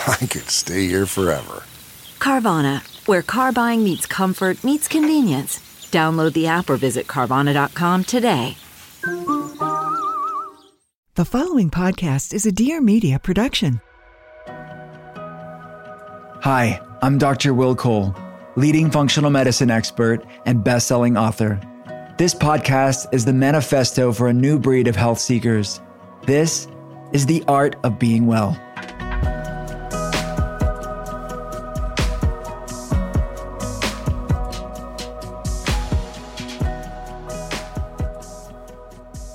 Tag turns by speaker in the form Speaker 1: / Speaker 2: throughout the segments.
Speaker 1: I could stay here forever.
Speaker 2: Carvana, where car buying meets comfort, meets convenience. Download the app or visit Carvana.com today.
Speaker 3: The following podcast is a Dear Media production.
Speaker 4: Hi, I'm Dr. Will Cole, leading functional medicine expert and best-selling author. This podcast is the manifesto for a new breed of health seekers. This is the art of being well.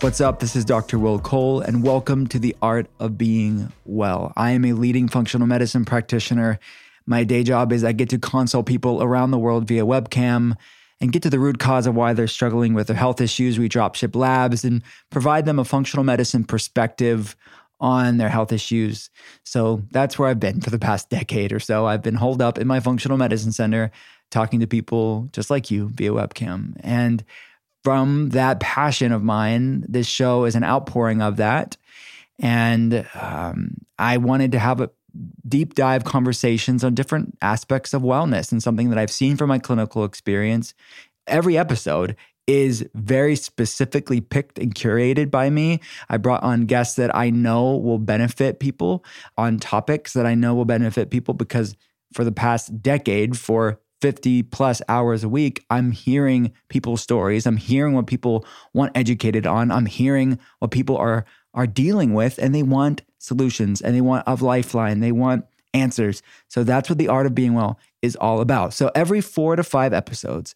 Speaker 4: What's up? This is Dr. Will Cole, and welcome to the Art of Being Well. I am a leading functional medicine practitioner. My day job is I get to consult people around the world via webcam and get to the root cause of why they're struggling with their health issues. We drop ship labs and provide them a functional medicine perspective on their health issues. So that's where I've been for the past decade or so. I've been holed up in my functional medicine center talking to people just like you via webcam. And from that passion of mine, this show is an outpouring of that. And um, I wanted to have a deep dive conversations on different aspects of wellness and something that I've seen from my clinical experience. Every episode is very specifically picked and curated by me. I brought on guests that I know will benefit people on topics that I know will benefit people because for the past decade, for 50 plus hours a week, I'm hearing people's stories. I'm hearing what people want educated on. I'm hearing what people are are dealing with and they want solutions and they want a lifeline. They want answers. So that's what the art of being well is all about. So every 4 to 5 episodes,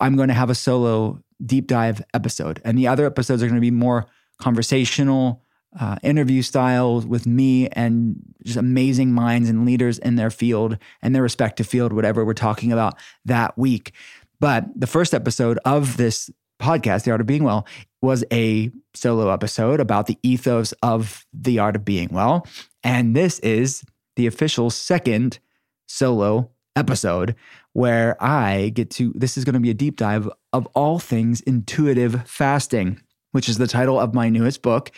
Speaker 4: I'm going to have a solo deep dive episode and the other episodes are going to be more conversational, uh, interview style with me and just amazing minds and leaders in their field and their respective field, whatever we're talking about that week. But the first episode of this podcast, The Art of Being Well, was a solo episode about the ethos of The Art of Being Well. And this is the official second solo episode where I get to, this is going to be a deep dive of all things intuitive fasting, which is the title of my newest book.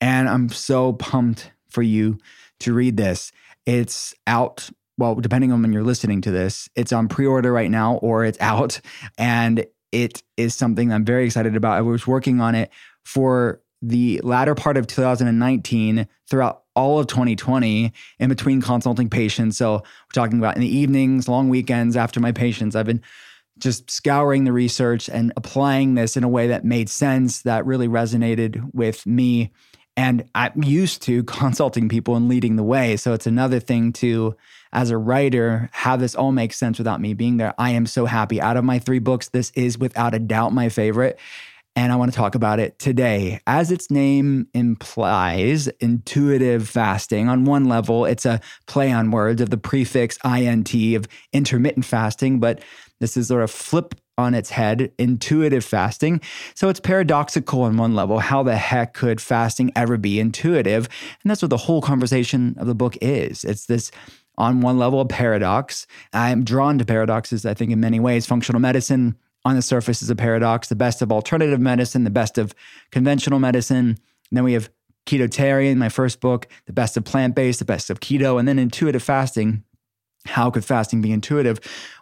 Speaker 4: And I'm so pumped for you to read this. It's out, well, depending on when you're listening to this, it's on pre order right now or it's out. And it is something I'm very excited about. I was working on it for the latter part of 2019 throughout all of 2020 in between consulting patients. So we're talking about in the evenings, long weekends after my patients. I've been just scouring the research and applying this in a way that made sense, that really resonated with me. And I'm used to consulting people and leading the way. So it's another thing to, as a writer, have this all make sense without me being there. I am so happy. Out of my three books, this is without a doubt my favorite. And I want to talk about it today. As its name implies, intuitive fasting, on one level, it's a play on words of the prefix INT of intermittent fasting, but this is sort of flip on its head, intuitive fasting. So it's paradoxical on one level. How the heck could fasting ever be intuitive? And that's what the whole conversation of the book is. It's this on one level a paradox. I'm drawn to paradoxes, I think, in many ways. Functional medicine on the surface is a paradox, the best of alternative medicine, the best of conventional medicine. And then we have Ketotarian, my first book, the best of plant based, the best of keto, and then intuitive fasting. How could fasting be intuitive?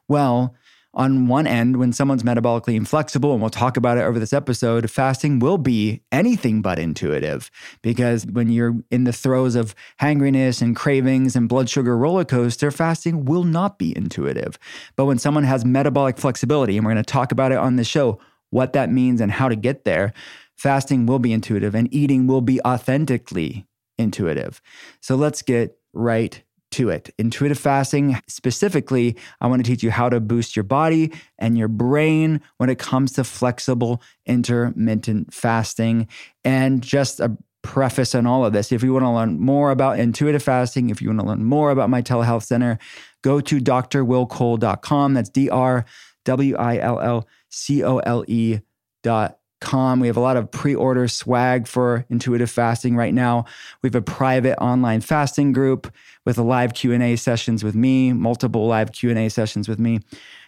Speaker 4: Well, on one end, when someone's metabolically inflexible, and we'll talk about it over this episode, fasting will be anything but intuitive because when you're in the throes of hangriness and cravings and blood sugar roller coaster, fasting will not be intuitive. But when someone has metabolic flexibility, and we're going to talk about it on the show, what that means and how to get there, fasting will be intuitive and eating will be authentically intuitive. So let's get right to it. Intuitive fasting, specifically, I want to teach you how to boost your body and your brain when it comes to flexible intermittent fasting. And just a preface on all of this if you want to learn more about intuitive fasting, if you want to learn more about my telehealth center, go to drwillcole.com. That's D R W I L L C O L E dot com. We have a lot of pre-order swag for intuitive fasting right now. We have a private online fasting group with a live Q&A sessions with me, multiple live Q&A sessions with me.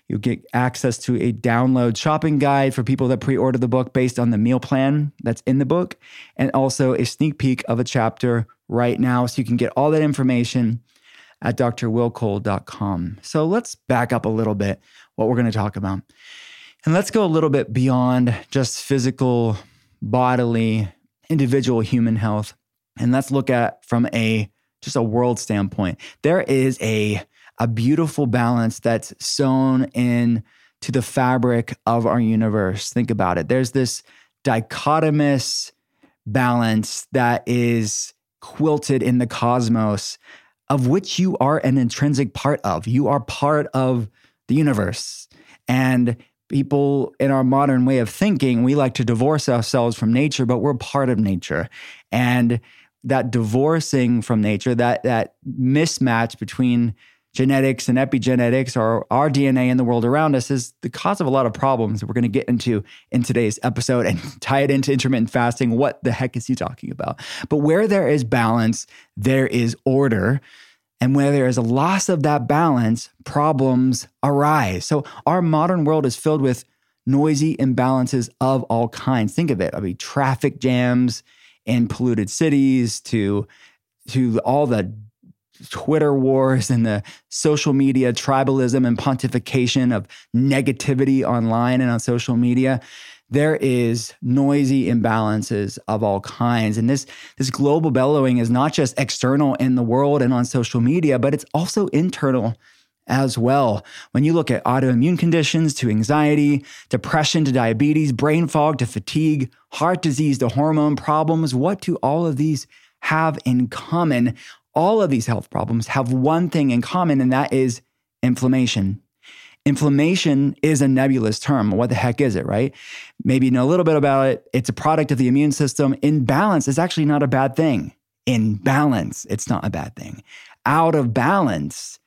Speaker 4: You get access to a download shopping guide for people that pre-order the book based on the meal plan that's in the book and also a sneak peek of a chapter right now so you can get all that information at drwillcole.com. So let's back up a little bit what we're going to talk about. And let's go a little bit beyond just physical, bodily, individual human health. And let's look at from a just a world standpoint. There is a a beautiful balance that's sewn in to the fabric of our universe. Think about it. There's this dichotomous balance that is quilted in the cosmos of which you are an intrinsic part of. You are part of the universe. And people in our modern way of thinking, we like to divorce ourselves from nature, but we're part of nature. And that divorcing from nature, that that mismatch between genetics and epigenetics or our DNA in the world around us is the cause of a lot of problems that we're going to get into in today's episode and tie it into intermittent fasting. What the heck is he talking about? But where there is balance, there is order. And where there is a loss of that balance, problems arise. So our modern world is filled with noisy imbalances of all kinds. Think of it. I mean, traffic jams in polluted cities to to all the Twitter wars and the social media tribalism and pontification of negativity online and on social media there is noisy imbalances of all kinds. And this, this global bellowing is not just external in the world and on social media, but it's also internal as well. When you look at autoimmune conditions to anxiety, depression to diabetes, brain fog to fatigue, heart disease to hormone problems, what do all of these have in common? All of these health problems have one thing in common, and that is inflammation. Inflammation is a nebulous term. What the heck is it, right? Maybe you know a little bit about it. It's a product of the immune system. Imbalance is actually not a bad thing. In balance, it's not a bad thing. Out of balance,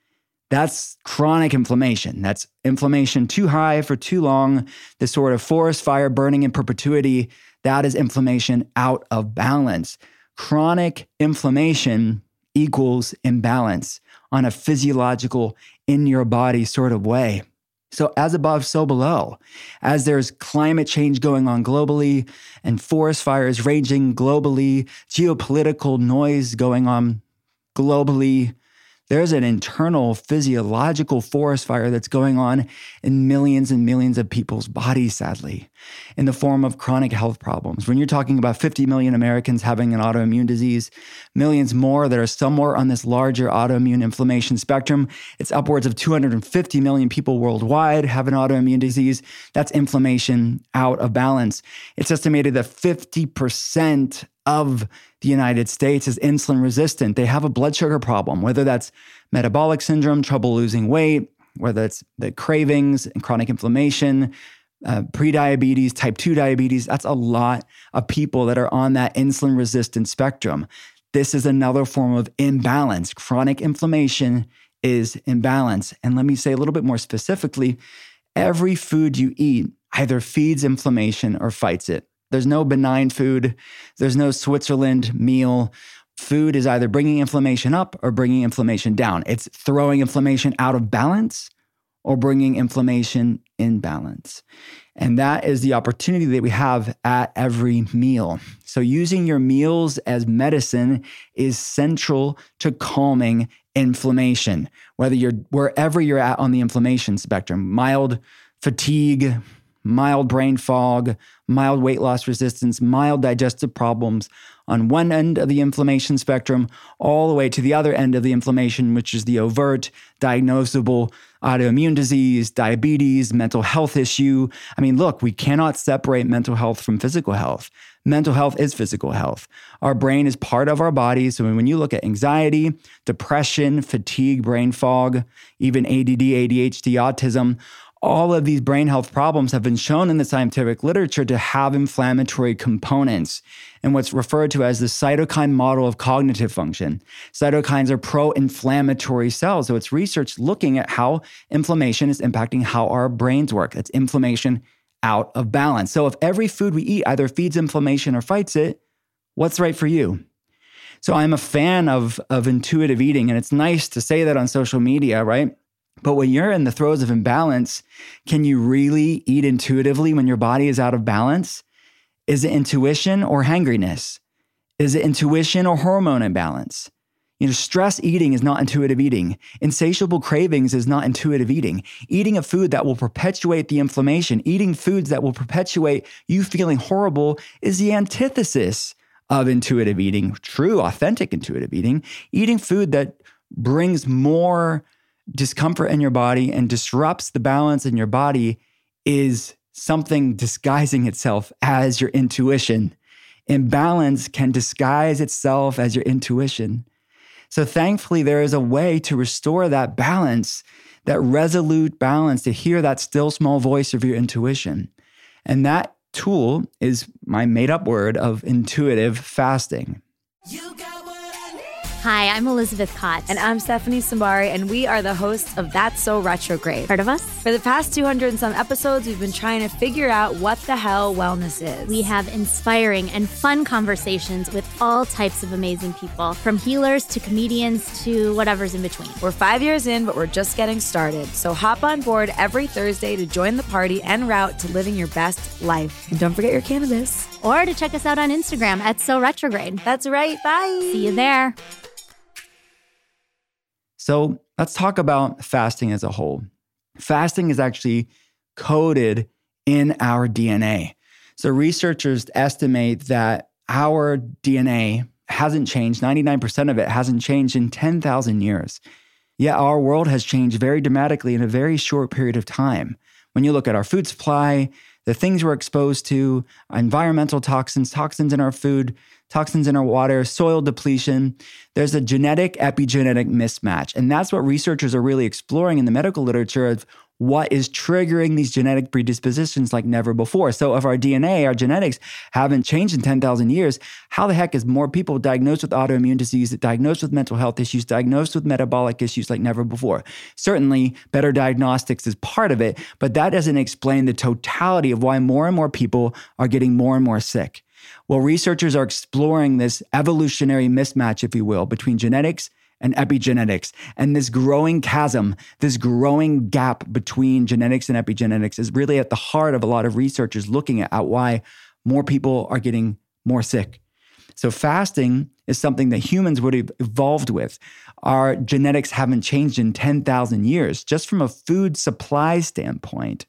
Speaker 4: that's chronic inflammation. That's inflammation too high for too long, this sort of forest fire burning in perpetuity. That is inflammation out of balance. Chronic inflammation equals imbalance on a physiological, in your body sort of way. So, as above, so below. As there's climate change going on globally and forest fires raging globally, geopolitical noise going on globally, there's an internal physiological forest fire that's going on in millions and millions of people's bodies, sadly, in the form of chronic health problems. When you're talking about 50 million Americans having an autoimmune disease, millions more that are somewhere on this larger autoimmune inflammation spectrum, it's upwards of 250 million people worldwide have an autoimmune disease. That's inflammation out of balance. It's estimated that 50% of the United States is insulin resistant. They have a blood sugar problem, whether that's metabolic syndrome, trouble losing weight, whether it's the cravings and chronic inflammation, uh, prediabetes, type 2 diabetes. That's a lot of people that are on that insulin resistant spectrum. This is another form of imbalance. Chronic inflammation is imbalance. And let me say a little bit more specifically every food you eat either feeds inflammation or fights it. There's no benign food. There's no Switzerland meal. Food is either bringing inflammation up or bringing inflammation down. It's throwing inflammation out of balance or bringing inflammation in balance. And that is the opportunity that we have at every meal. So, using your meals as medicine is central to calming inflammation, whether you're wherever you're at on the inflammation spectrum, mild fatigue, mild brain fog, mild weight loss resistance, mild digestive problems on one end of the inflammation spectrum, all the way to the other end of the inflammation, which is the overt, diagnosable autoimmune disease, diabetes, mental health issue. I mean, look, we cannot separate mental health from physical health. Mental health is physical health. Our brain is part of our body. So when you look at anxiety, depression, fatigue, brain fog, even ADD, ADHD, autism, all of these brain health problems have been shown in the scientific literature to have inflammatory components and what's referred to as the cytokine model of cognitive function. Cytokines are pro inflammatory cells. So it's research looking at how inflammation is impacting how our brains work. It's inflammation out of balance. So if every food we eat either feeds inflammation or fights it, what's right for you? So I'm a fan of, of intuitive eating, and it's nice to say that on social media, right? But when you're in the throes of imbalance, can you really eat intuitively when your body is out of balance? Is it intuition or hangriness? Is it intuition or hormone imbalance? You know, stress eating is not intuitive eating. Insatiable cravings is not intuitive eating. Eating a food that will perpetuate the inflammation, eating foods that will perpetuate you feeling horrible is the antithesis of intuitive eating, true, authentic intuitive eating. Eating food that brings more discomfort in your body and disrupts the balance in your body is something disguising itself as your intuition. Imbalance can disguise itself as your intuition. So, thankfully, there is a way to restore that balance, that resolute balance, to hear that still small voice of your intuition. And that tool is my made up word of intuitive fasting.
Speaker 5: Hi, I'm Elizabeth Kott.
Speaker 6: And I'm Stephanie Simbari, and we are the hosts of That's So Retrograde.
Speaker 5: Heard of us?
Speaker 6: For the past 200 and some episodes, we've been trying to figure out what the hell wellness is.
Speaker 5: We have inspiring and fun conversations with all types of amazing people, from healers to comedians to whatever's in between.
Speaker 6: We're five years in, but we're just getting started. So hop on board every Thursday to join the party en route to living your best life. And don't forget your cannabis.
Speaker 5: Or to check us out on Instagram at So Retrograde.
Speaker 6: That's right. Bye.
Speaker 5: See you there.
Speaker 4: So let's talk about fasting as a whole. Fasting is actually coded in our DNA. So researchers estimate that our DNA hasn't changed, 99% of it hasn't changed in 10,000 years. Yet our world has changed very dramatically in a very short period of time. When you look at our food supply, the things we're exposed to, environmental toxins, toxins in our food, toxins in our water, soil depletion. There's a genetic epigenetic mismatch. And that's what researchers are really exploring in the medical literature of what is triggering these genetic predispositions like never before. So, if our DNA, our genetics haven't changed in 10,000 years, how the heck is more people diagnosed with autoimmune disease, diagnosed with mental health issues, diagnosed with metabolic issues like never before? Certainly, better diagnostics is part of it, but that doesn't explain the totality of why more and more people are getting more and more sick. Well, researchers are exploring this evolutionary mismatch, if you will, between genetics and epigenetics. And this growing chasm, this growing gap between genetics and epigenetics is really at the heart of a lot of researchers looking at why more people are getting more sick. So, fasting is something that humans would have evolved with. Our genetics haven't changed in 10,000 years. Just from a food supply standpoint,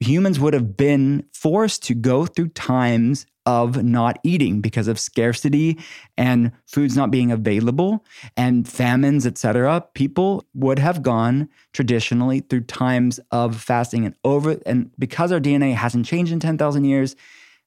Speaker 4: humans would have been forced to go through times of not eating because of scarcity and foods not being available and famines etc people would have gone traditionally through times of fasting and over and because our dna hasn't changed in 10,000 years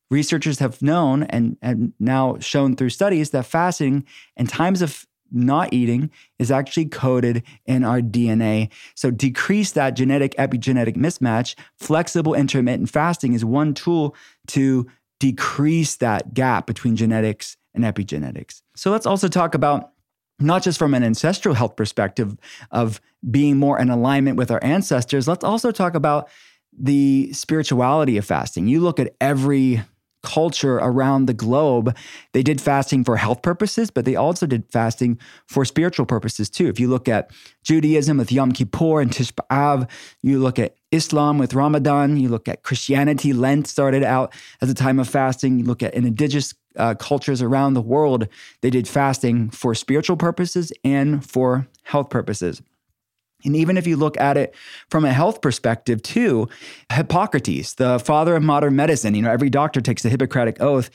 Speaker 4: researchers have known and, and now shown through studies that fasting and times of not eating is actually coded in our DNA. So decrease that genetic epigenetic mismatch. Flexible intermittent fasting is one tool to decrease that gap between genetics and epigenetics. So let's also talk about not just from an ancestral health perspective of being more in alignment with our ancestors, let's also talk about the spirituality of fasting. You look at every culture around the globe, they did fasting for health purposes, but they also did fasting for spiritual purposes too. If you look at Judaism with Yom Kippur and Tisha B'Av, you look at Islam with Ramadan, you look at Christianity, Lent started out as a time of fasting, you look at indigenous uh, cultures around the world, they did fasting for spiritual purposes and for health purposes. And even if you look at it from a health perspective, too, Hippocrates, the father of modern medicine, you know, every doctor takes the Hippocratic oath,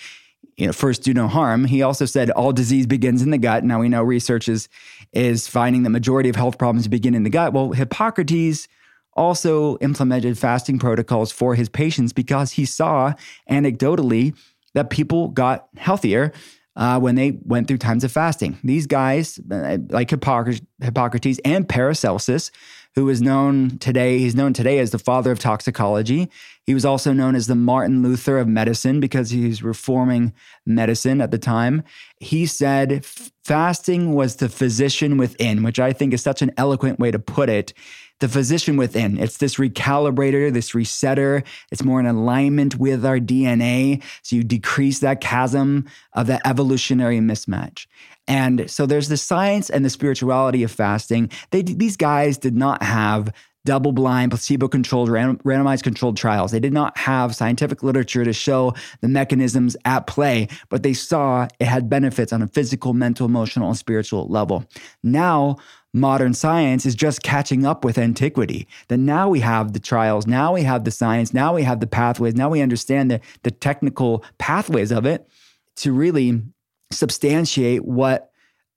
Speaker 4: you know, first do no harm. He also said all disease begins in the gut. Now we know research is, is finding the majority of health problems begin in the gut. Well, Hippocrates also implemented fasting protocols for his patients because he saw anecdotally that people got healthier uh, when they went through times of fasting. These guys, uh, like Hippocrates, Hippocrates and Paracelsus, who is known today, he's known today as the father of toxicology. He was also known as the Martin Luther of medicine because he's reforming medicine at the time. He said fasting was the physician within, which I think is such an eloquent way to put it the physician within. It's this recalibrator, this resetter. It's more in alignment with our DNA. So you decrease that chasm of that evolutionary mismatch. And so there's the science and the spirituality of fasting. They, these guys did not have double blind, placebo controlled, randomized controlled trials. They did not have scientific literature to show the mechanisms at play, but they saw it had benefits on a physical, mental, emotional, and spiritual level. Now, modern science is just catching up with antiquity. That now we have the trials, now we have the science, now we have the pathways, now we understand the, the technical pathways of it to really substantiate what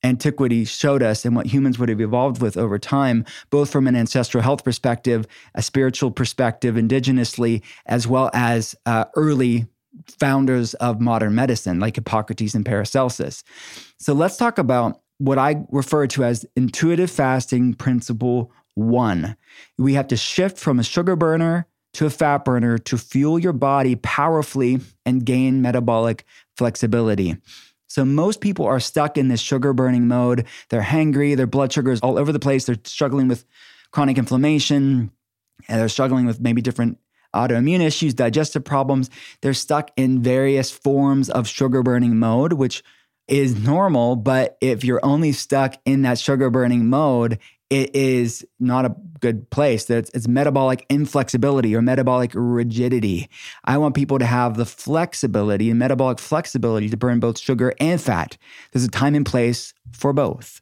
Speaker 4: antiquity showed us and what humans would have evolved with over time, both from an ancestral health perspective, a spiritual perspective, indigenously, as well as uh, early founders of modern medicine like Hippocrates and Paracelsus. So let's talk about what I refer to as intuitive fasting principle one. We have to shift from a sugar burner to a fat burner to fuel your body powerfully and gain metabolic flexibility. So, most people are stuck in this sugar burning mode. They're hangry, their blood sugar is all over the place. They're struggling with chronic inflammation, and they're struggling with maybe different autoimmune issues, digestive problems. They're stuck in various forms of sugar burning mode, which is normal. But if you're only stuck in that sugar burning mode, it is not a good place. It's, it's metabolic inflexibility or metabolic rigidity. I want people to have the flexibility and metabolic flexibility to burn both sugar and fat. There's a time and place for both.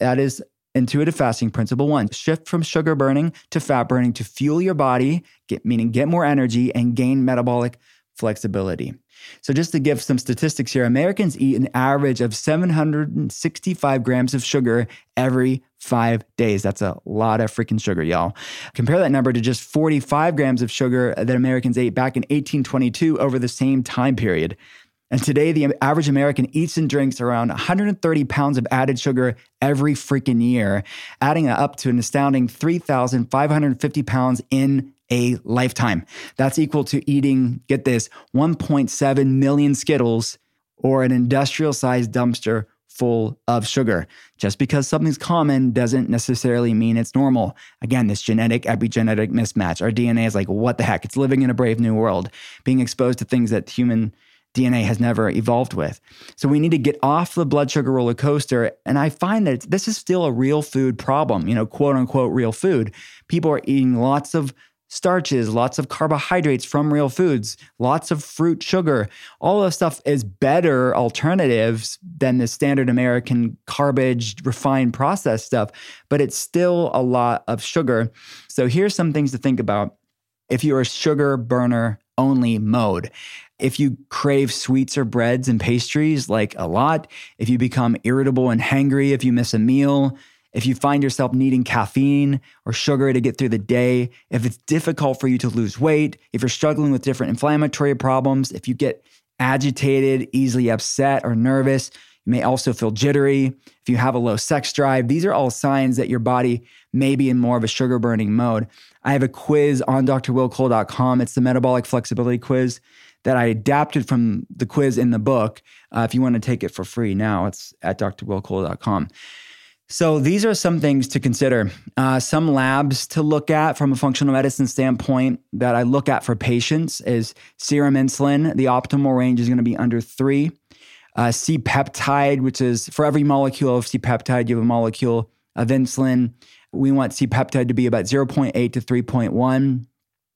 Speaker 4: That is intuitive fasting principle one shift from sugar burning to fat burning to fuel your body get meaning get more energy and gain metabolic flexibility so, just to give some statistics here, Americans eat an average of 765 grams of sugar every five days. That's a lot of freaking sugar, y'all. Compare that number to just 45 grams of sugar that Americans ate back in 1822 over the same time period. And today, the average American eats and drinks around 130 pounds of added sugar every freaking year, adding up to an astounding 3,550 pounds in a lifetime. That's equal to eating, get this, 1.7 million Skittles or an industrial sized dumpster full of sugar. Just because something's common doesn't necessarily mean it's normal. Again, this genetic epigenetic mismatch. Our DNA is like, what the heck? It's living in a brave new world, being exposed to things that human DNA has never evolved with. So we need to get off the blood sugar roller coaster. And I find that this is still a real food problem, you know, quote unquote real food. People are eating lots of starches, lots of carbohydrates from real foods, lots of fruit, sugar. All of stuff is better alternatives than the standard American garbage, refined, processed stuff, but it's still a lot of sugar. So here's some things to think about if you're a sugar burner only mode. If you crave sweets or breads and pastries like a lot, if you become irritable and hangry if you miss a meal, if you find yourself needing caffeine or sugar to get through the day, if it's difficult for you to lose weight, if you're struggling with different inflammatory problems, if you get agitated, easily upset, or nervous, you may also feel jittery. If you have a low sex drive, these are all signs that your body may be in more of a sugar burning mode. I have a quiz on drwillcole.com. It's the metabolic flexibility quiz that I adapted from the quiz in the book. Uh, if you want to take it for free now, it's at drwillcole.com. So these are some things to consider. Uh, some labs to look at from a functional medicine standpoint that I look at for patients is serum insulin. The optimal range is going to be under three. Uh, C peptide, which is for every molecule of C peptide, you have a molecule of insulin. We want C peptide to be about 0.8 to 3.1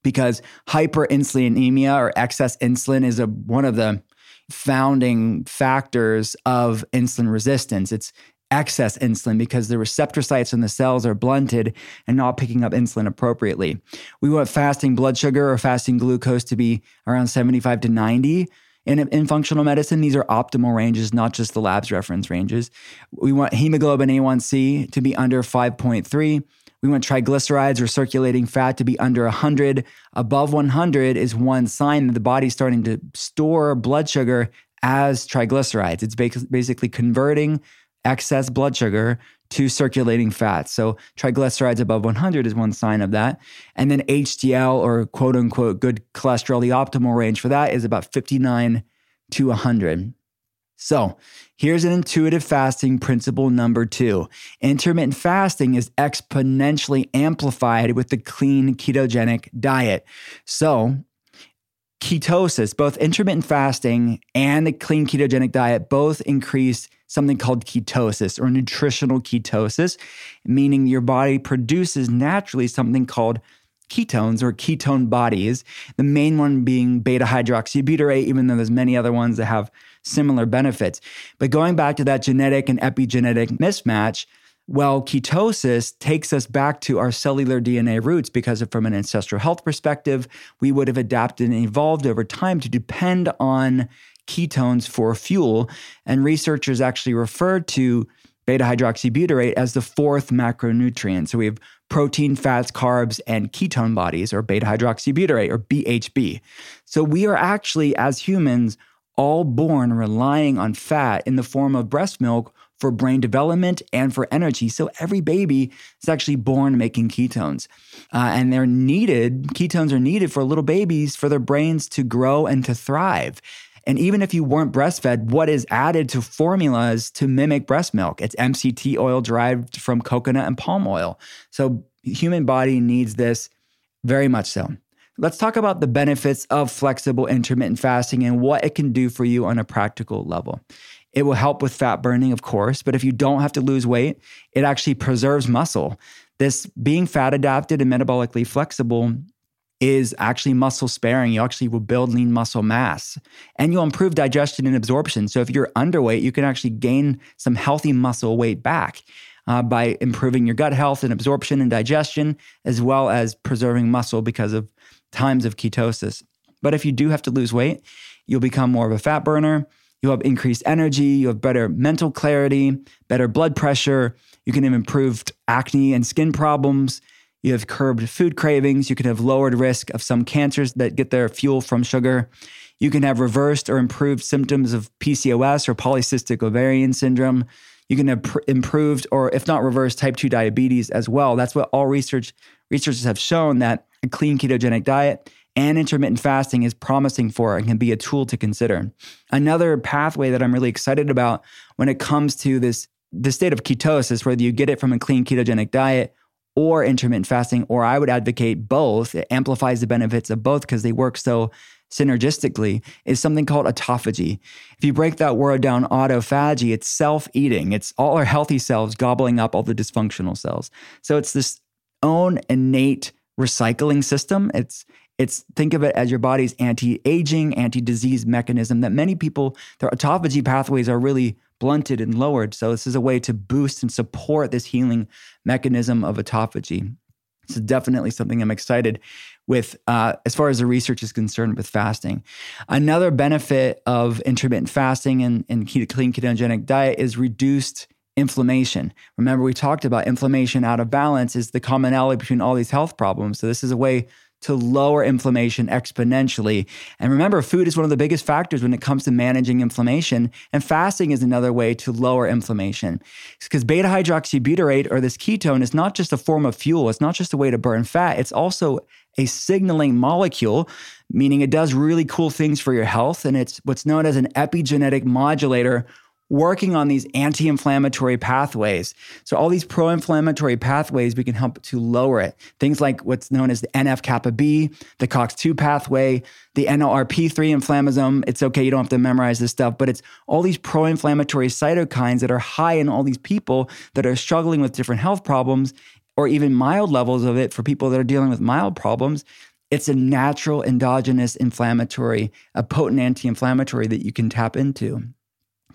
Speaker 4: because hyperinsulinemia or excess insulin is a, one of the founding factors of insulin resistance. It's excess insulin because the receptor sites in the cells are blunted and not picking up insulin appropriately. We want fasting blood sugar or fasting glucose to be around 75 to 90. In, in functional medicine, these are optimal ranges, not just the lab's reference ranges. We want hemoglobin A1C to be under 5.3. We want triglycerides or circulating fat to be under 100. Above 100 is one sign that the body's starting to store blood sugar as triglycerides. It's basically converting excess blood sugar to circulating fat. So triglycerides above 100 is one sign of that. And then HDL or quote unquote good cholesterol, the optimal range for that is about 59 to 100. So here's an intuitive fasting principle number two. Intermittent fasting is exponentially amplified with the clean ketogenic diet. So ketosis, both intermittent fasting and the clean ketogenic diet, both increase something called ketosis or nutritional ketosis, meaning your body produces naturally something called ketones or ketone bodies, the main one being beta hydroxybutyrate, even though there's many other ones that have similar benefits. But going back to that genetic and epigenetic mismatch, well, ketosis takes us back to our cellular DNA roots because from an ancestral health perspective, we would have adapted and evolved over time to depend on ketones for fuel. And researchers actually refer to beta hydroxybutyrate as the fourth macronutrient. So we have protein, fats, carbs, and ketone bodies, or beta hydroxybutyrate, or BHB. So we are actually, as humans, all born relying on fat in the form of breast milk for brain development and for energy. So every baby is actually born making ketones. Uh, and they're needed, ketones are needed for little babies for their brains to grow and to thrive. And even if you weren't breastfed, what is added to formulas to mimic breast milk? It's MCT oil derived from coconut and palm oil. So human body needs this very much so. Let's talk about the benefits of flexible intermittent fasting and what it can do for you on a practical level. It will help with fat burning, of course, but if you don't have to lose weight, it actually preserves muscle. This being fat adapted and metabolically flexible is actually muscle sparing. You actually will build lean muscle mass and you'll improve digestion and absorption. So if you're underweight, you can actually gain some healthy muscle weight back. Uh, by improving your gut health and absorption and digestion, as well as preserving muscle because of times of ketosis. But if you do have to lose weight, you'll become more of a fat burner. You'll have increased energy. You have better mental clarity, better blood pressure. You can have improved acne and skin problems. You have curbed food cravings. You can have lowered risk of some cancers that get their fuel from sugar. You can have reversed or improved symptoms of PCOS or polycystic ovarian syndrome. You can have pr- improved or if not reversed type 2 diabetes as well. That's what all research researchers have shown that a clean ketogenic diet and intermittent fasting is promising for and can be a tool to consider. Another pathway that I'm really excited about when it comes to this the state of ketosis, whether you get it from a clean ketogenic diet or intermittent fasting, or I would advocate both. It amplifies the benefits of both because they work so synergistically, is something called autophagy. If you break that word down, autophagy, it's self eating. It's all our healthy cells gobbling up all the dysfunctional cells. So it's this own innate recycling system. It's it's think of it as your body's anti-aging, anti-disease mechanism that many people their autophagy pathways are really blunted and lowered. So this is a way to boost and support this healing mechanism of autophagy. It's definitely something I'm excited with uh, as far as the research is concerned with fasting. Another benefit of intermittent fasting and, and clean ketogenic diet is reduced inflammation. Remember, we talked about inflammation out of balance is the commonality between all these health problems. So this is a way to lower inflammation exponentially. And remember, food is one of the biggest factors when it comes to managing inflammation, and fasting is another way to lower inflammation. Because beta hydroxybutyrate or this ketone is not just a form of fuel, it's not just a way to burn fat, it's also a signaling molecule, meaning it does really cool things for your health. And it's what's known as an epigenetic modulator working on these anti inflammatory pathways. So, all these pro inflammatory pathways, we can help to lower it. Things like what's known as the NF kappa B, the COX2 pathway, the NLRP3 inflammasome. It's okay, you don't have to memorize this stuff, but it's all these pro inflammatory cytokines that are high in all these people that are struggling with different health problems or even mild levels of it for people that are dealing with mild problems It's a natural endogenous inflammatory, a potent anti inflammatory that you can tap into.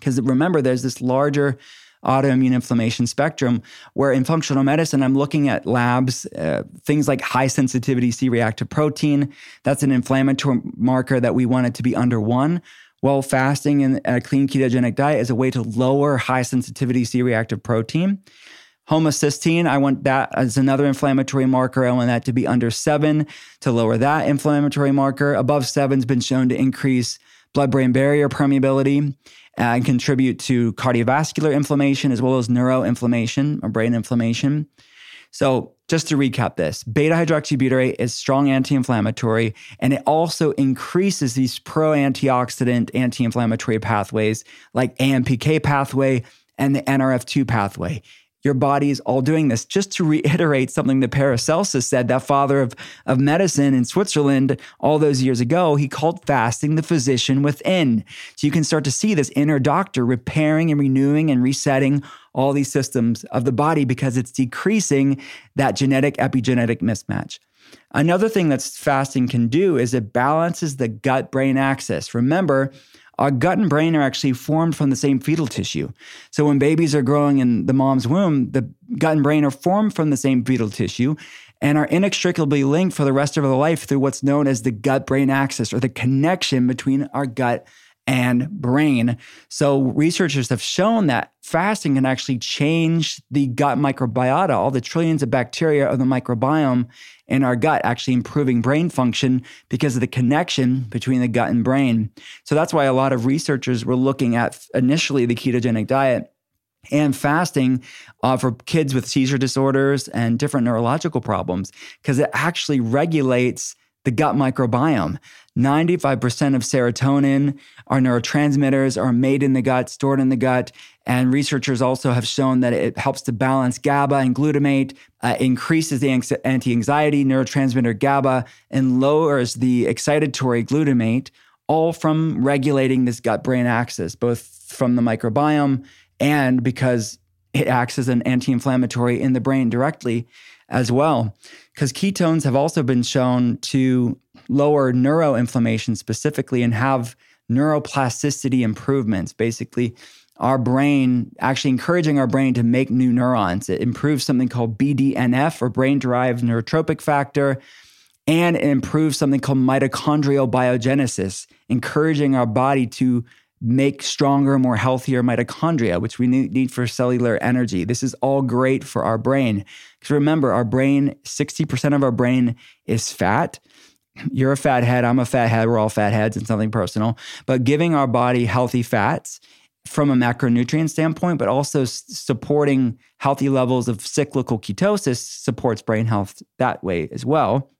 Speaker 4: Because remember, there's this larger autoimmune inflammation spectrum, where in functional medicine, I'm looking at labs, uh, things like high sensitivity C reactive protein. That's an inflammatory marker that we want it to be under one. Well, fasting and a clean ketogenic diet is a way to lower high sensitivity C reactive protein. Homocysteine, I want that as another inflammatory marker. I want that to be under seven to lower that inflammatory marker. Above seven has been shown to increase blood brain barrier permeability and contribute to cardiovascular inflammation as well as neuroinflammation or brain inflammation. So, just to recap this, beta hydroxybutyrate is strong anti inflammatory and it also increases these pro antioxidant anti inflammatory pathways like AMPK pathway and the NRF2 pathway your body is all doing this. Just to reiterate something that Paracelsus said, that father of, of medicine in Switzerland all those years ago, he called fasting the physician within. So you can start to see this inner doctor repairing and renewing and resetting all these systems of the body because it's decreasing that genetic epigenetic mismatch. Another thing that fasting can do is it balances the gut brain axis. Remember, our gut and brain are actually formed from the same fetal tissue. So when babies are growing in the mom's womb, the gut and brain are formed from the same fetal tissue and are inextricably linked for the rest of their life through what's known as the gut brain axis or the connection between our gut and brain. So, researchers have shown that fasting can actually change the gut microbiota, all the trillions of bacteria of the microbiome in our gut, actually improving brain function because of the connection between the gut and brain. So, that's why a lot of researchers were looking at initially the ketogenic diet and fasting uh, for kids with seizure disorders and different neurological problems because it actually regulates the gut microbiome. 95% of serotonin, our neurotransmitters, are made in the gut, stored in the gut. And researchers also have shown that it helps to balance GABA and glutamate, uh, increases the anti anxiety neurotransmitter GABA, and lowers the excitatory glutamate, all from regulating this gut brain axis, both from the microbiome and because it acts as an anti inflammatory in the brain directly as well. Because ketones have also been shown to lower neuroinflammation specifically and have neuroplasticity improvements. Basically, our brain actually encouraging our brain to make new neurons. It improves something called BDNF or brain derived neurotrophic factor. And it improves something called mitochondrial biogenesis, encouraging our body to make stronger, more healthier mitochondria, which we need for cellular energy. This is all great for our brain. Because remember, our brain, 60% of our brain is fat. You're a fat head, I'm a fat head, we're all fat heads, and something personal. But giving our body healthy fats from a macronutrient standpoint, but also supporting healthy levels of cyclical ketosis supports brain health that way as well.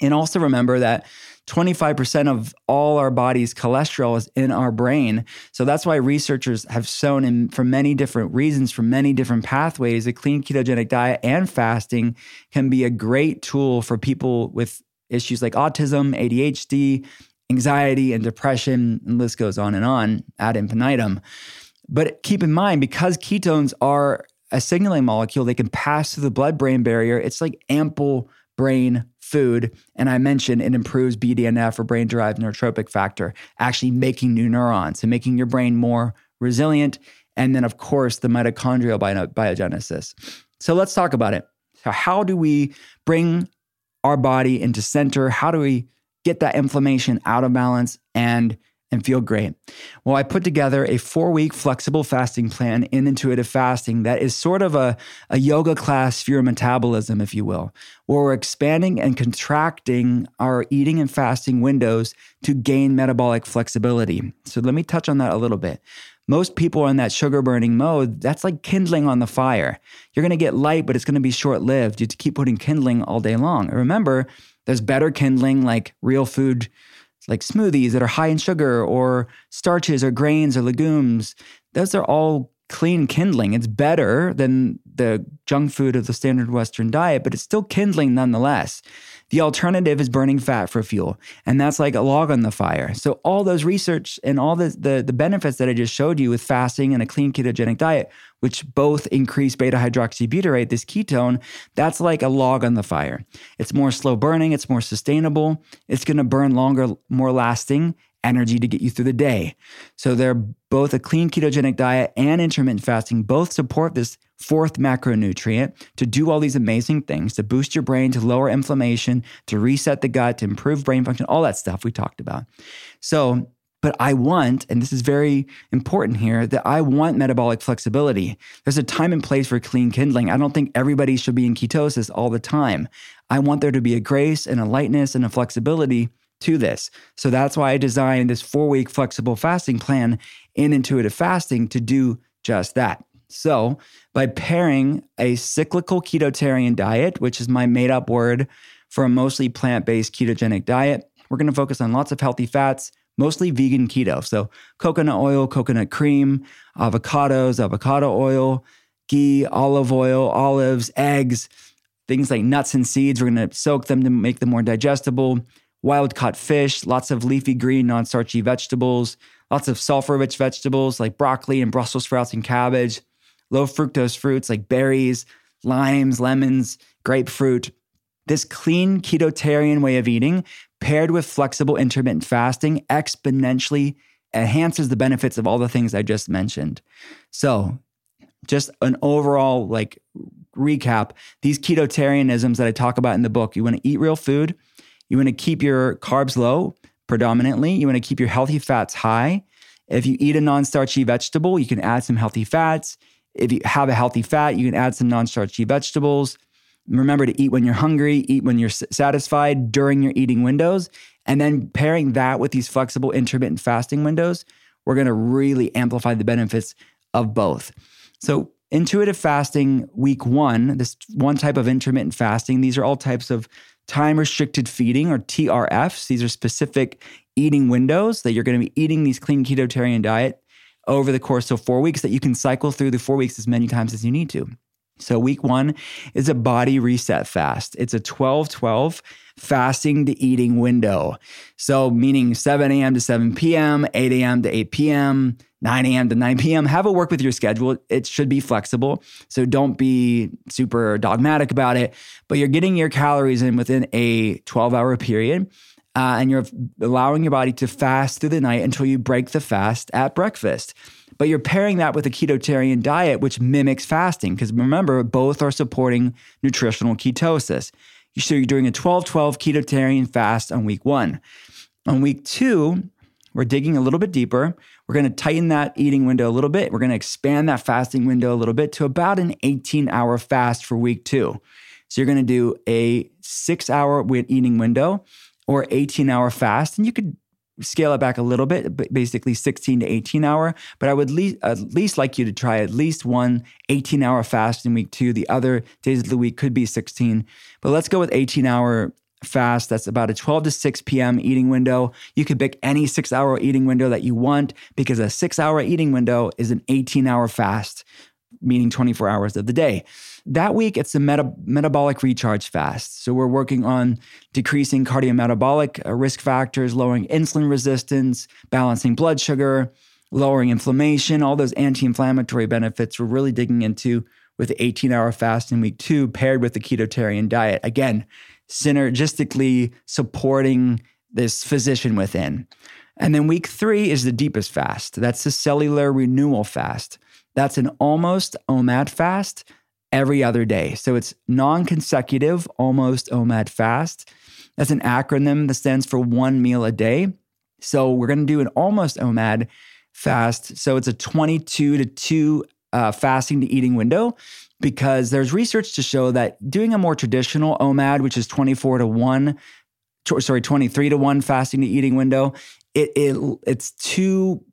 Speaker 4: And also remember that 25% of all our body's cholesterol is in our brain. So that's why researchers have shown in for many different reasons, for many different pathways, a clean ketogenic diet and fasting can be a great tool for people with issues like autism, ADHD, anxiety, and depression, and list goes on and on ad infinitum. But keep in mind, because ketones are a signaling molecule, they can pass through the blood brain barrier. It's like ample brain food. And I mentioned it improves BDNF or brain derived neurotrophic factor, actually making new neurons and making your brain more resilient. And then, of course, the mitochondrial biogenesis. So let's talk about it. So, how do we bring our body into center? How do we get that inflammation out of balance and and feel great. Well, I put together a four week flexible fasting plan in intuitive fasting that is sort of a, a yoga class for your metabolism, if you will, where we're expanding and contracting our eating and fasting windows to gain metabolic flexibility. So let me touch on that a little bit. Most people are in that sugar burning mode. That's like kindling on the fire. You're going to get light, but it's going to be short lived. You have to keep putting kindling all day long. remember, there's better kindling like real food like smoothies that are high in sugar or starches or grains or legumes. Those are all clean kindling. It's better than the junk food of the standard Western diet, but it's still kindling nonetheless. The alternative is burning fat for fuel, and that's like a log on the fire. So all those research and all the, the, the benefits that I just showed you with fasting and a clean ketogenic diet, which both increase beta hydroxybutyrate, this ketone, that's like a log on the fire. It's more slow burning, it's more sustainable, it's going to burn longer, more lasting, energy to get you through the day. So they're both a clean ketogenic diet and intermittent fasting both support this fourth macronutrient to do all these amazing things to boost your brain, to lower inflammation, to reset the gut, to improve brain function, all that stuff we talked about. So but I want, and this is very important here, that I want metabolic flexibility. There's a time and place for clean kindling. I don't think everybody should be in ketosis all the time. I want there to be a grace and a lightness and a flexibility to this. So that's why I designed this four week flexible fasting plan in intuitive fasting to do just that. So, by pairing a cyclical ketotarian diet, which is my made up word for a mostly plant based ketogenic diet, we're going to focus on lots of healthy fats, mostly vegan keto. So, coconut oil, coconut cream, avocados, avocado oil, ghee, olive oil, olives, eggs, things like nuts and seeds. We're going to soak them to make them more digestible wild caught fish, lots of leafy green, non starchy vegetables, lots of sulfur rich vegetables like broccoli and Brussels sprouts and cabbage, low fructose fruits like berries, limes, lemons, grapefruit. This clean ketotarian way of eating, paired with flexible intermittent fasting, exponentially enhances the benefits of all the things I just mentioned. So, just an overall like recap these ketotarianisms that I talk about in the book, you want to eat real food, you want to keep your carbs low predominantly. You want to keep your healthy fats high. If you eat a non starchy vegetable, you can add some healthy fats. If you have a healthy fat, you can add some non starchy vegetables. Remember to eat when you're hungry, eat when you're satisfied during your eating windows. And then pairing that with these flexible intermittent fasting windows, we're going to really amplify the benefits of both. So, intuitive fasting, week one, this one type of intermittent fasting, these are all types of time restricted feeding or TRFs. These are specific eating windows that you're going to be eating these clean ketotarian diet over the course of four weeks that you can cycle through the four weeks as many times as you need to. So, week one is a body reset fast. It's a 12 12 fasting to eating window. So, meaning 7 a.m. to 7 p.m., 8 a.m. to 8 p.m., 9 a.m. to 9 p.m. Have it work with your schedule. It should be flexible. So, don't be super dogmatic about it, but you're getting your calories in within a 12 hour period. Uh, and you're allowing your body to fast through the night until you break the fast at breakfast. But you're pairing that with a ketotarian diet, which mimics fasting, because remember, both are supporting nutritional ketosis. So you're doing a 12 12 ketotarian fast on week one. On week two, we're digging a little bit deeper. We're going to tighten that eating window a little bit. We're going to expand that fasting window a little bit to about an 18 hour fast for week two. So you're going to do a six hour eating window or 18 hour fast. And you could scale it back a little bit, basically 16 to 18 hour. But I would le- at least like you to try at least one 18 hour fast in week two. The other days of the week could be 16. But let's go with 18 hour fast. That's about a 12 to 6 p.m. eating window. You could pick any six hour eating window that you want because a six hour eating window is an 18 hour fast, meaning 24 hours of the day. That week, it's a meta- metabolic recharge fast. So we're working on decreasing cardiometabolic uh, risk factors, lowering insulin resistance, balancing blood sugar, lowering inflammation, all those anti inflammatory benefits we're really digging into with the 18 hour fast in week two, paired with the ketotarian diet. Again, synergistically supporting this physician within. And then week three is the deepest fast. That's the cellular renewal fast. That's an almost OMAD fast every other day. So it's non consecutive, almost OMAD fast. That's an acronym that stands for one meal a day. So we're going to do an almost OMAD fast. So it's a 22 to 2 uh, fasting to eating window because there's research to show that doing a more traditional OMAD, which is 24 to 1, sorry, 23 to 1 fasting to eating window, it, it it's too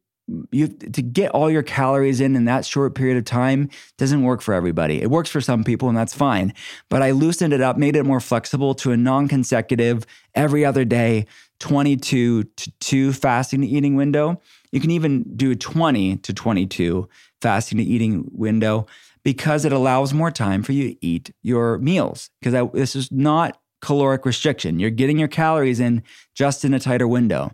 Speaker 4: you to get all your calories in in that short period of time doesn't work for everybody. It works for some people and that's fine. But I loosened it up, made it more flexible to a non-consecutive every other day 22 to 2 fasting to eating window. You can even do a 20 to 22 fasting to eating window because it allows more time for you to eat your meals. Because this is not caloric restriction. You're getting your calories in just in a tighter window.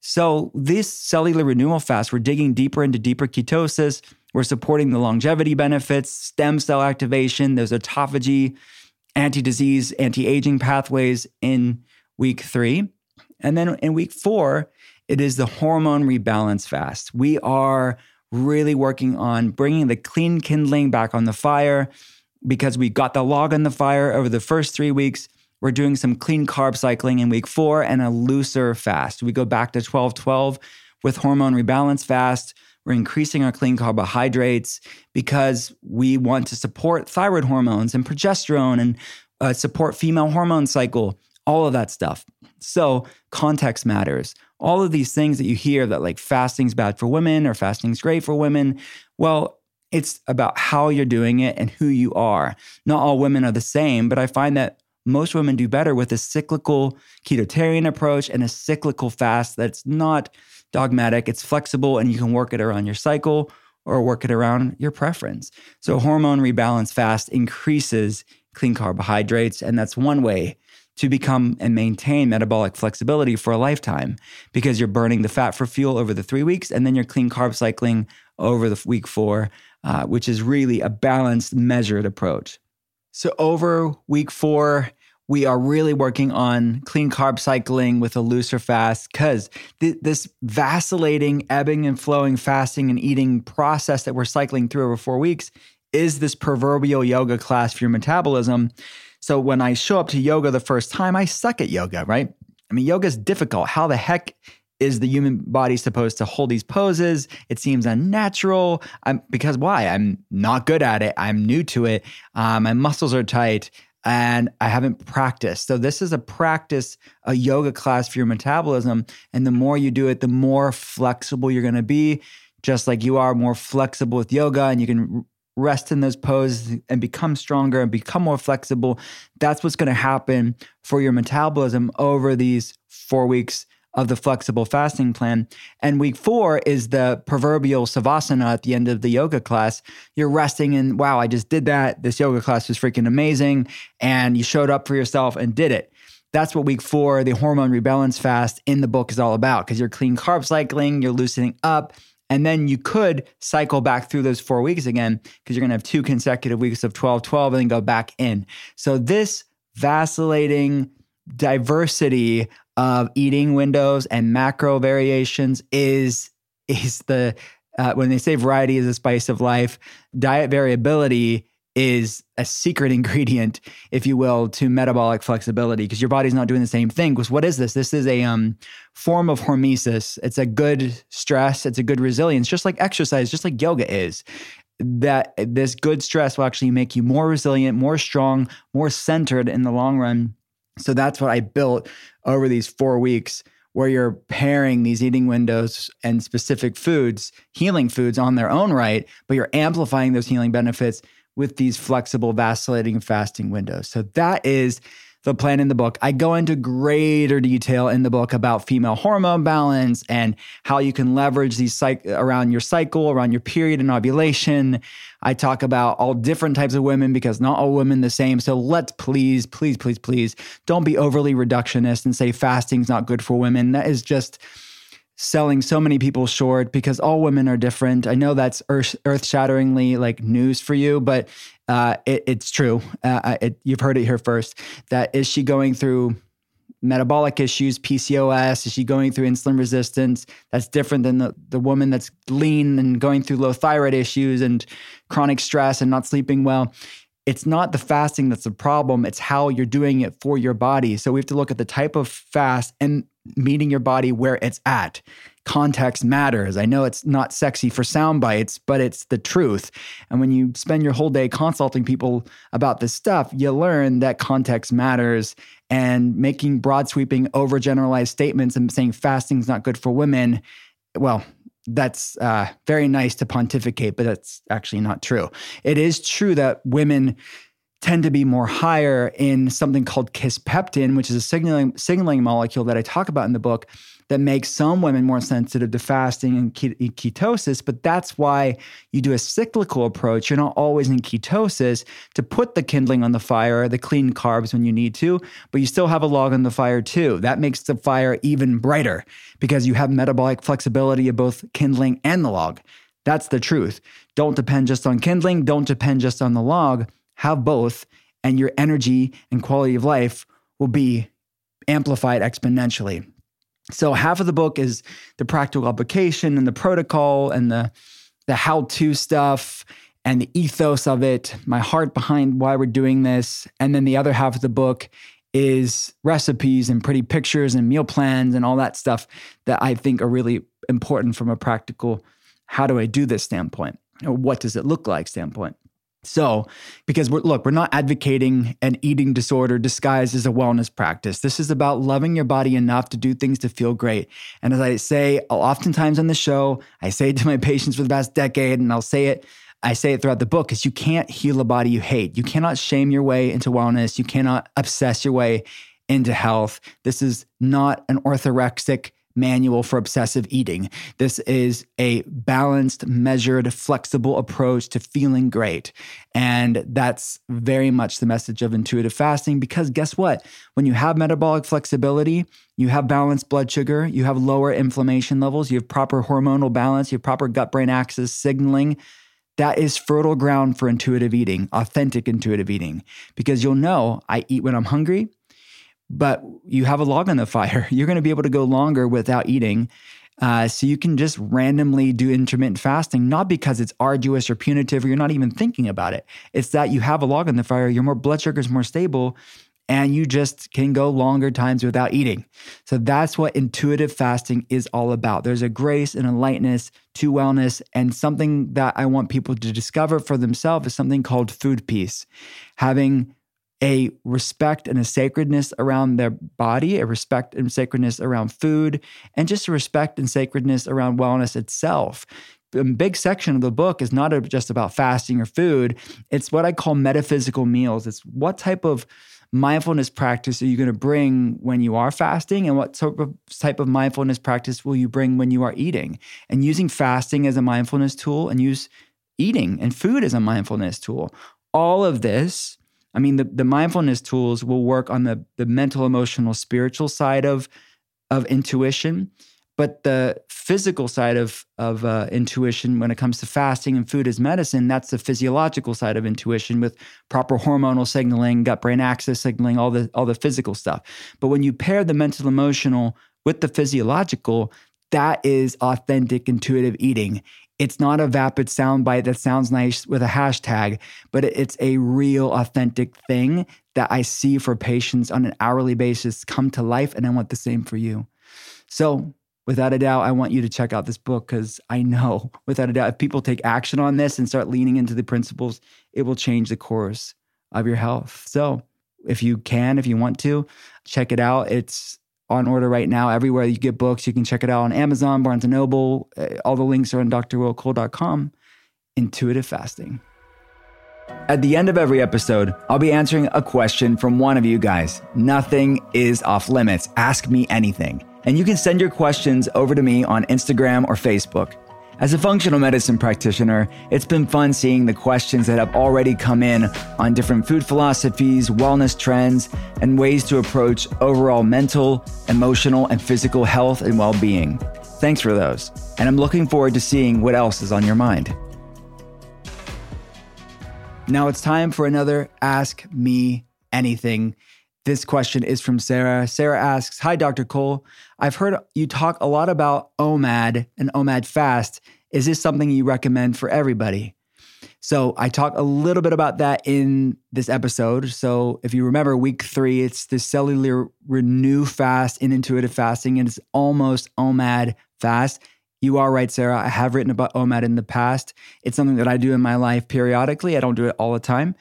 Speaker 4: So, this cellular renewal fast, we're digging deeper into deeper ketosis. We're supporting the longevity benefits, stem cell activation, there's autophagy, anti disease, anti aging pathways in week three. And then in week four, it is the hormone rebalance fast. We are really working on bringing the clean kindling back on the fire because we got the log on the fire over the first three weeks. We're doing some clean carb cycling in week four and a looser fast. We go back to 12 12 with hormone rebalance fast. We're increasing our clean carbohydrates because we want to support thyroid hormones and progesterone and uh, support female hormone cycle, all of that stuff. So, context matters. All of these things that you hear that like fasting's bad for women or fasting's great for women, well, it's about how you're doing it and who you are. Not all women are the same, but I find that most women do better with a cyclical ketotarian approach and a cyclical fast that's not dogmatic, it's flexible, and you can work it around your cycle or work it around your preference. So, hormone rebalance fast increases clean carbohydrates, and that's one way to become and maintain metabolic flexibility for a lifetime because you're burning the fat for fuel over the three weeks and then you're clean carb cycling over the week four, uh, which is really a balanced, measured approach. So, over week four, we are really working on clean carb cycling with a looser fast because th- this vacillating, ebbing and flowing fasting and eating process that we're cycling through over four weeks is this proverbial yoga class for your metabolism. So when I show up to yoga the first time, I suck at yoga, right? I mean, yoga is difficult. How the heck is the human body supposed to hold these poses? It seems unnatural. I'm, because why? I'm not good at it. I'm new to it. Uh, my muscles are tight and I haven't practiced. So this is a practice, a yoga class for your metabolism. And the more you do it, the more flexible you're going to be. Just like you are more flexible with yoga, and you can rest in those poses and become stronger and become more flexible. That's what's going to happen for your metabolism over these four weeks of the flexible fasting plan. And week four is the proverbial savasana at the end of the yoga class. You're resting and wow, I just did that. This yoga class was freaking amazing. And you showed up for yourself and did it. That's what week four, the hormone rebalance fast in the book is all about because you're clean carb cycling, you're loosening up. And then you could cycle back through those four weeks again because you're going to have two consecutive weeks of 12 12 and then go back in. So, this vacillating diversity of eating windows and macro variations is is the uh, when they say variety is the spice of life diet variability is a secret ingredient if you will to metabolic flexibility because your body's not doing the same thing. Because what is this? This is a um, form of hormesis. It's a good stress. It's a good resilience just like exercise just like yoga is. That this good stress will actually make you more resilient more strong more centered in the long run so that's what I built over these four weeks where you're pairing these eating windows and specific foods, healing foods on their own right, but you're amplifying those healing benefits with these flexible, vacillating fasting windows. So that is the plan in the book. I go into greater detail in the book about female hormone balance and how you can leverage these around your cycle, around your period and ovulation. I talk about all different types of women because not all women the same. So let's please, please, please, please don't be overly reductionist and say fasting's not good for women. That is just selling so many people short because all women are different. I know that's earth shatteringly like news for you, but uh, it, it's true. Uh, it, you've heard it here first. That is she going through metabolic issues, PCOS? Is she going through insulin resistance? That's different than the, the woman that's lean and going through low thyroid issues and chronic stress and not sleeping well. It's not the fasting that's the problem, it's how you're doing it for your body. So we have to look at the type of fast and meeting your body where it's at. Context matters. I know it's not sexy for sound bites, but it's the truth. And when you spend your whole day consulting people about this stuff, you learn that context matters and making broad sweeping, overgeneralized statements and saying fasting's not good for women. Well, that's uh, very nice to pontificate, but that's actually not true. It is true that women tend to be more higher in something called kisspeptin, which is a signaling signaling molecule that I talk about in the book that makes some women more sensitive to fasting and ketosis. But that's why you do a cyclical approach. You're not always in ketosis to put the kindling on the fire, the clean carbs when you need to, but you still have a log on the fire too. That makes the fire even brighter because you have metabolic flexibility of both kindling and the log. That's the truth. Don't depend just on kindling, don't depend just on the log. Have both, and your energy and quality of life will be amplified exponentially. So half of the book is the practical application and the protocol and the the how-to stuff and the ethos of it, my heart behind why we're doing this. And then the other half of the book is recipes and pretty pictures and meal plans and all that stuff that I think are really important from a practical how do I do this standpoint or what does it look like standpoint. So, because we're, look, we're not advocating an eating disorder disguised as a wellness practice. This is about loving your body enough to do things to feel great. And as I say oftentimes on the show, I say it to my patients for the past decade, and I'll say it I say it throughout the book is you can't heal a body you hate. You cannot shame your way into wellness. You cannot obsess your way into health. This is not an orthorexic manual for obsessive eating. This is a balanced, measured, flexible approach to feeling great. And that's very much the message of intuitive fasting because guess what? When you have metabolic flexibility, you have balanced blood sugar, you have lower inflammation levels, you have proper hormonal balance, you have proper gut brain axis signaling. That is fertile ground for intuitive eating, authentic intuitive eating, because you'll know I eat when I'm hungry but you have a log on the fire. You're going to be able to go longer without eating. Uh, so you can just randomly do intermittent fasting, not because it's arduous or punitive or you're not even thinking about it. It's that you have a log on the fire, your more blood sugar is more stable, and you just can go longer times without eating. So that's what intuitive fasting is all about. There's a grace and a lightness to wellness, and something that I want people to discover for themselves is something called food peace. Having a respect and a sacredness around their body, a respect and sacredness around food, and just a respect and sacredness around wellness itself. A big section of the book is not just about fasting or food, it's what I call metaphysical meals. It's what type of mindfulness practice are you going to bring when you are fasting and what type of, type of mindfulness practice will you bring when you are eating and using fasting as a mindfulness tool and use eating and food as a mindfulness tool all of this I mean, the, the mindfulness tools will work on the, the mental, emotional, spiritual side of, of intuition. But the physical side of, of uh, intuition, when it comes to fasting and food as medicine, that's the physiological side of intuition with proper hormonal signaling, gut brain axis signaling, all the, all the physical stuff. But when you pair the mental, emotional with the physiological, that is authentic intuitive eating. It's not a vapid soundbite that sounds nice with a hashtag, but it's a real, authentic thing that I see for patients on an hourly basis come to life. And I want the same for you. So, without a doubt, I want you to check out this book because I know, without a doubt, if people take action on this and start leaning into the principles, it will change the course of your health. So, if you can, if you want to, check it out. It's on order right now everywhere you get books. You can check it out on Amazon, Barnes and Noble. Uh, all the links are on drwillcole.com. Intuitive fasting. At the end of every episode, I'll be answering a question from one of you guys. Nothing is off limits. Ask me anything. And you can send your questions over to me on Instagram or Facebook. As a functional medicine practitioner, it's been fun seeing the questions that have already come in on different food philosophies, wellness trends, and ways to approach overall mental, emotional, and physical health and well being. Thanks for those, and I'm looking forward to seeing what else is on your mind. Now it's time for another Ask Me Anything. This question is from Sarah. Sarah asks Hi, Dr. Cole. I've heard you talk a lot about OMAD and OMAD fast. Is this something you recommend for everybody? So I talk a little bit about that in this episode. So if you remember week three, it's the cellular renew fast in intuitive fasting, and it's almost OMAD fast. You are right, Sarah. I have written about OMAD in the past. It's something that I do in my life periodically. I don't do it all the time.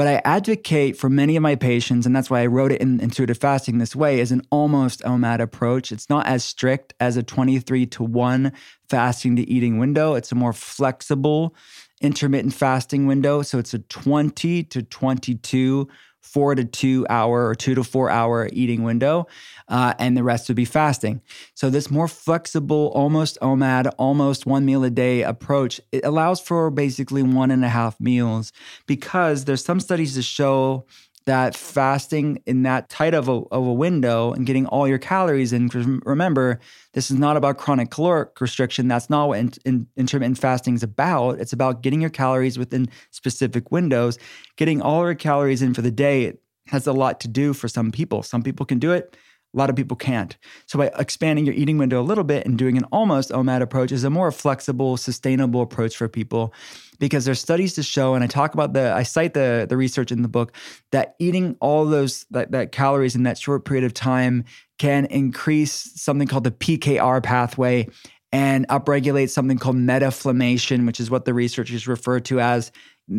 Speaker 4: But I advocate for many of my patients, and that's why I wrote it in intuitive fasting this way, is an almost OMAD approach. It's not as strict as a 23 to 1 fasting to eating window. It's a more flexible intermittent fasting window. So it's a 20 to 22 four to two hour or two to four hour eating window, uh, and the rest would be fasting. So this more flexible, almost OMAD, almost one meal a day approach, it allows for basically one and a half meals because there's some studies to show that fasting in that tight of a, of a window and getting all your calories in. Remember, this is not about chronic caloric restriction. That's not what in, in, intermittent fasting is about. It's about getting your calories within specific windows. Getting all your calories in for the day has a lot to do for some people. Some people can do it. A lot of people can't. So by expanding your eating window a little bit and doing an almost OMAD approach is a more flexible, sustainable approach for people because there's studies to show, and I talk about the, I cite the the research in the book that eating all those that, that calories in that short period of time can increase something called the PKR pathway and upregulate something called metaflammation, which is what the researchers refer to as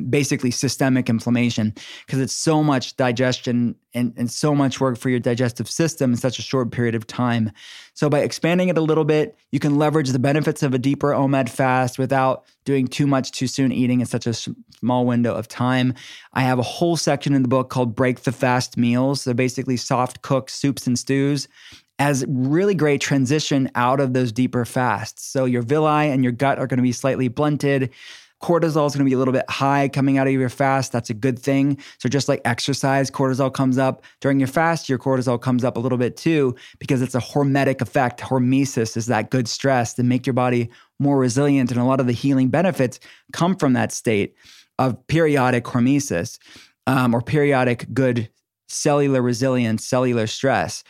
Speaker 4: basically systemic inflammation because it's so much digestion and, and so much work for your digestive system in such a short period of time. So, by expanding it a little bit, you can leverage the benefits of a deeper OMAD fast without doing too much too soon eating in such a small window of time. I have a whole section in the book called Break the Fast Meals. So, basically, soft cooked soups and stews as really great transition out of those deeper fasts. So your villi and your gut are going to be slightly blunted. Cortisol is going to be a little bit high coming out of your fast. That's a good thing. So, just like exercise, cortisol comes up during your fast, your cortisol comes up a little bit too, because it's a hormetic effect. Hormesis is that good stress to make your body more resilient. And a lot of the healing benefits come from that state of periodic hormesis um, or periodic good cellular resilience, cellular stress.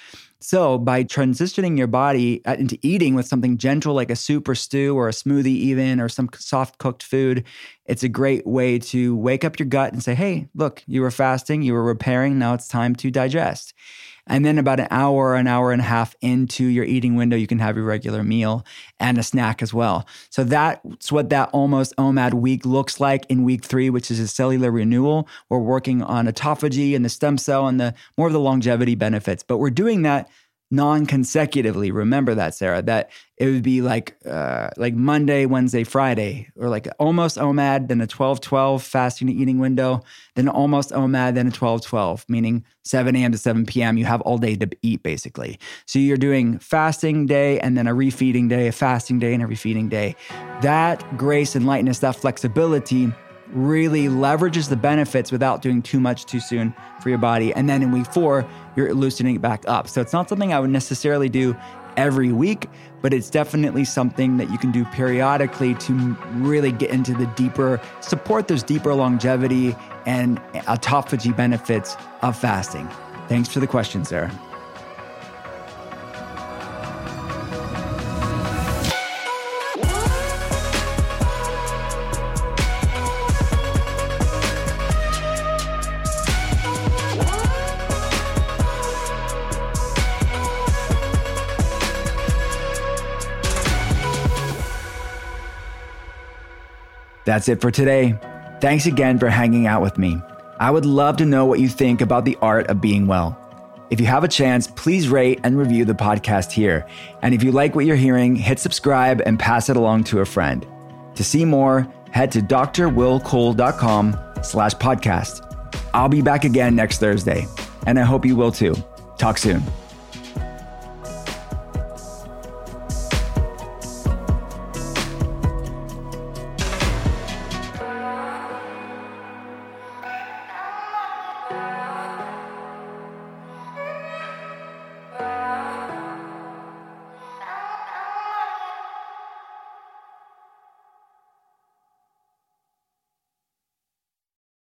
Speaker 4: So, by transitioning your body uh, into eating with something gentle like a soup or stew or a smoothie, even, or some soft cooked food, it's a great way to wake up your gut and say, hey, look, you were fasting, you were repairing, now it's time to digest. And then about an hour, an hour and a half into your eating window, you can have your regular meal and a snack as well. So that's what that almost OMAD week looks like in week three, which is a cellular renewal. We're working on autophagy and the stem cell and the more of the longevity benefits. But we're doing that non-consecutively. Remember that, Sarah. That it would be like uh, like Monday, Wednesday, Friday, or like almost OMAD, then a 12-12 fasting to eating window, then almost OMAD, then a 12-12, meaning 7 a.m. to 7 p.m. You have all day to eat, basically. So you're doing fasting day and then a refeeding day, a fasting day and a refeeding day. That grace and lightness, that flexibility really leverages the benefits without doing too much too soon for your body. And then in week four, you're loosening it back up. So it's not something I would necessarily do every week, but it's definitely something that you can do periodically to really get into the deeper, support those deeper longevity and autophagy benefits of fasting. Thanks for the question, Sarah. That's it for today. Thanks again for hanging out with me. I would love to know what you think about the art of being well. If you have a chance, please rate and review the podcast here. And if you like what you're hearing, hit subscribe and pass it along to a friend. To see more, head to drwillcole.com slash podcast. I'll be back again next Thursday, and I hope you will too. Talk soon.